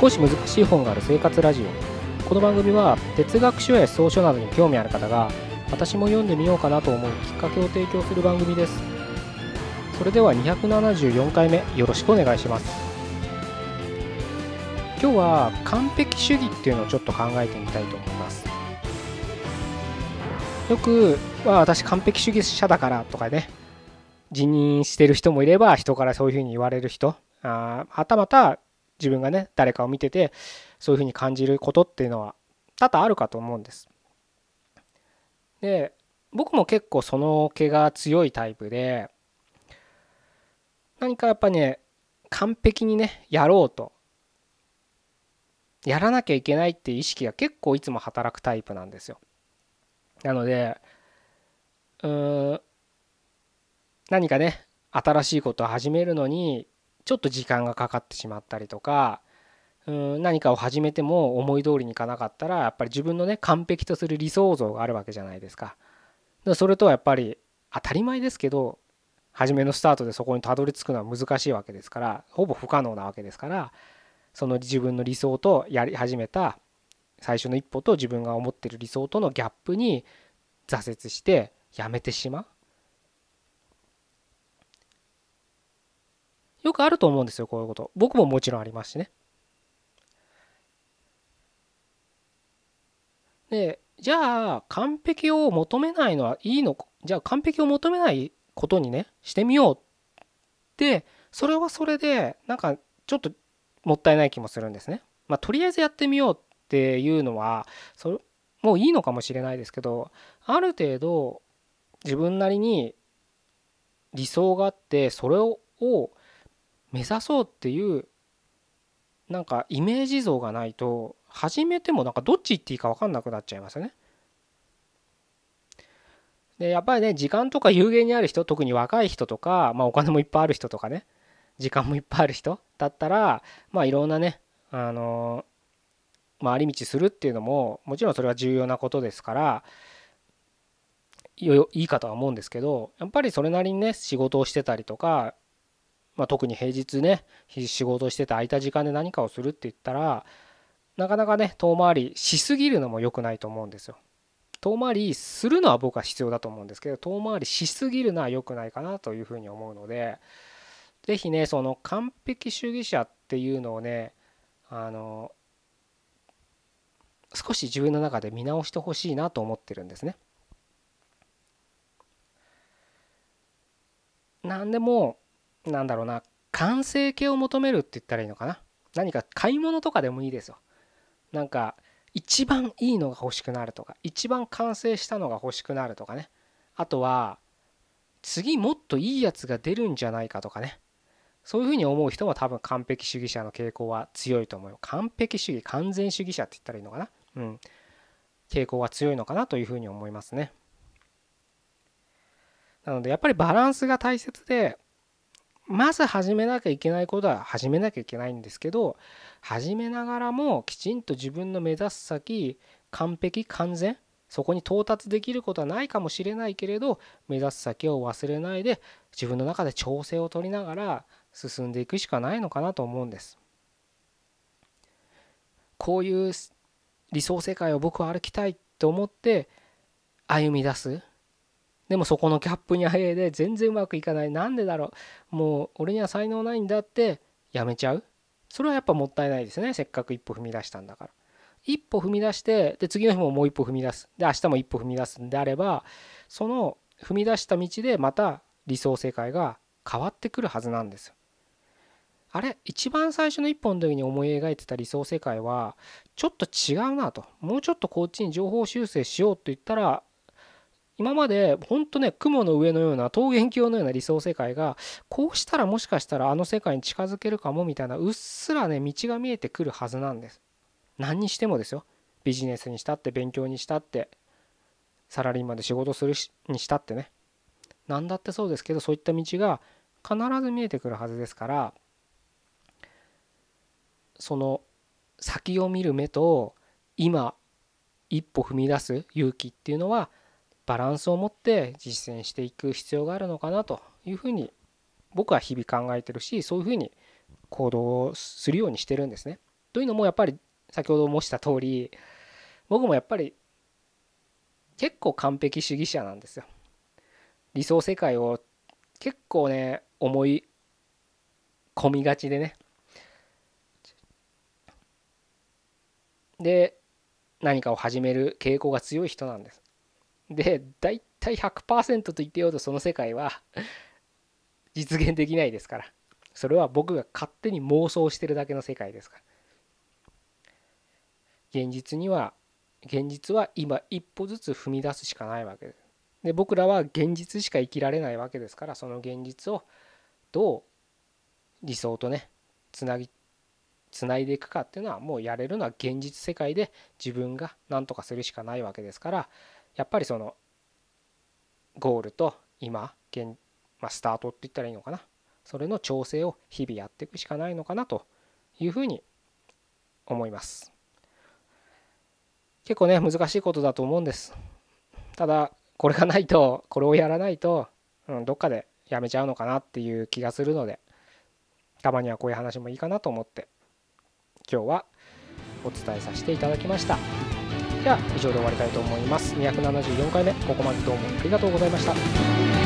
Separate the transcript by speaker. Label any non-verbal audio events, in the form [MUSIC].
Speaker 1: 少し難しい本がある生活ラジオ。この番組は哲学書や草書などに興味ある方が私も読んでみようかなと思うきっかけを提供する番組です。それでは274回目よろしくお願いします。今日は完璧主義っていうのをちょっと考えてみたいと思います。よく、まあ、私完璧主義者だからとかね辞任してる人もいれば人からそういうふうに言われる人。あはたまた自分がね誰かを見ててそういうふうに感じることっていうのは多々あるかと思うんです。で僕も結構その毛が強いタイプで何かやっぱね完璧にねやろうとやらなきゃいけないっていう意識が結構いつも働くタイプなんですよ。なのでうーん何かね新しいことを始めるのにちょっと時間がかかってしまったりとかうん何かを始めても思い通りにいかなかったらやっぱり自分のね完璧とする理想像があるわけじゃないですか。それとはやっぱり当たり前ですけど初めのスタートでそこにたどり着くのは難しいわけですからほぼ不可能なわけですからその自分の理想とやり始めた最初の一歩と自分が思ってる理想とのギャップに挫折してやめてしまうよくあると思うんですよこういうこと。僕ももちろんありますしね。でじゃあ完璧を求めないのはいいの？かじゃあ完璧を求めないことにねしてみようってそれはそれでなんかちょっともったいない気もするんですね。まあ、とりあえずやってみようっていうのはそれもういいのかもしれないですけどある程度自分なりに理想があってそれを目指そうっていうなんかイメージ像がないと始めてもなんかどっち行っていいか分かんなくなっちゃいますよね。でやっぱりね時間とか有限にある人特に若い人とか、まあ、お金もいっぱいある人とかね時間もいっぱいある人だったらまあいろんなねあの回り道するっていうのももちろんそれは重要なことですからいいかとは思うんですけどやっぱりそれなりにね仕事をしてたりとかまあ、特に平日ね仕事してて空いた時間で何かをするって言ったらなかなかね遠回りしすぎるのも良くないと思うんですよ。遠回りするのは僕は必要だと思うんですけど遠回りしすぎるのは良くないかなというふうに思うので是非ねその完璧主義者っていうのをねあの少し自分の中で見直してほしいなと思ってるんですね。何でもなんだろうな完成形を求めるって言ったらいいのかな？何か買い物とかでもいいですよ。なんか一番いいのが欲しくなるとか一番完成したのが欲しくなるとかね。あとは次もっといいやつが出るんじゃないかとかね。そういうふうに思う人も多分完璧主義者の傾向は強いと思うよ。完璧主義完全主義者って言ったらいいのかな？うん。傾向は強いのかなというふうに思いますね。なのでやっぱりバランスが大切でまず始めなきゃいけないことは始めなきゃいけないんですけど始めながらもきちんと自分の目指す先完璧完全そこに到達できることはないかもしれないけれど目指す先を忘れないで自分の中で調整を取りながら進んでいくしかないのかなと思うんです。こういう理想世界を僕は歩きたいと思って歩み出すでもそこのギャップにあえで全然うまくいかない。なんでだろう。もう俺には才能ないんだってやめちゃう。それはやっぱもったいないですね。せっかく一歩踏み出したんだから。一歩踏み出してで次の日ももう一歩踏み出す。で明日も一歩踏み出すんであればその踏み出した道でまた理想世界が変わってくるはずなんですあれ一番最初の一本の時に思い描いてた理想世界はちょっと違うなと。もうちょっとこっちに情報修正しようと言ったら今まで本当ね雲の上のような桃源郷のような理想世界がこうしたらもしかしたらあの世界に近づけるかもみたいなうっすらね道が見えてくるはずなんです。何にしてもですよ。ビジネスにしたって勉強にしたってサラリーマンで仕事するにしたってね。何だってそうですけどそういった道が必ず見えてくるはずですからその先を見る目と今一歩踏み出す勇気っていうのはバランスを持って実践していく必要があるのかなというふうに僕は日々考えてるしそういうふうに行動するようにしてるんですね。というのもやっぱり先ほど申した通り僕もやっぱり結構完璧主義者なんですよ。理想世界を結構ね思い込みがちでね。で何かを始める傾向が強い人なんです。で大体100%と言ってようとその世界は [LAUGHS] 実現できないですからそれは僕が勝手に妄想してるだけの世界ですから現実には現実は今一歩ずつ踏み出すしかないわけです。で僕らは現実しか生きられないわけですからその現実をどう理想とねつなぎつないでいくかっていうのはもうやれるのは現実世界で自分が何とかするしかないわけですからやっぱりそのゴールと今現、まあ、スタートって言ったらいいのかな。それの調整を日々やっていくしかないのかなというふうに思います。結構ね難しいことだと思うんです。ただこれがないとこれをやらないと、うん、どっかでやめちゃうのかなっていう気がするのでたまにはこういう話もいいかなと思って今日はお伝えさせていただきました。では以上で終わりたいと思います。274回目ここまでどうもありがとうございました。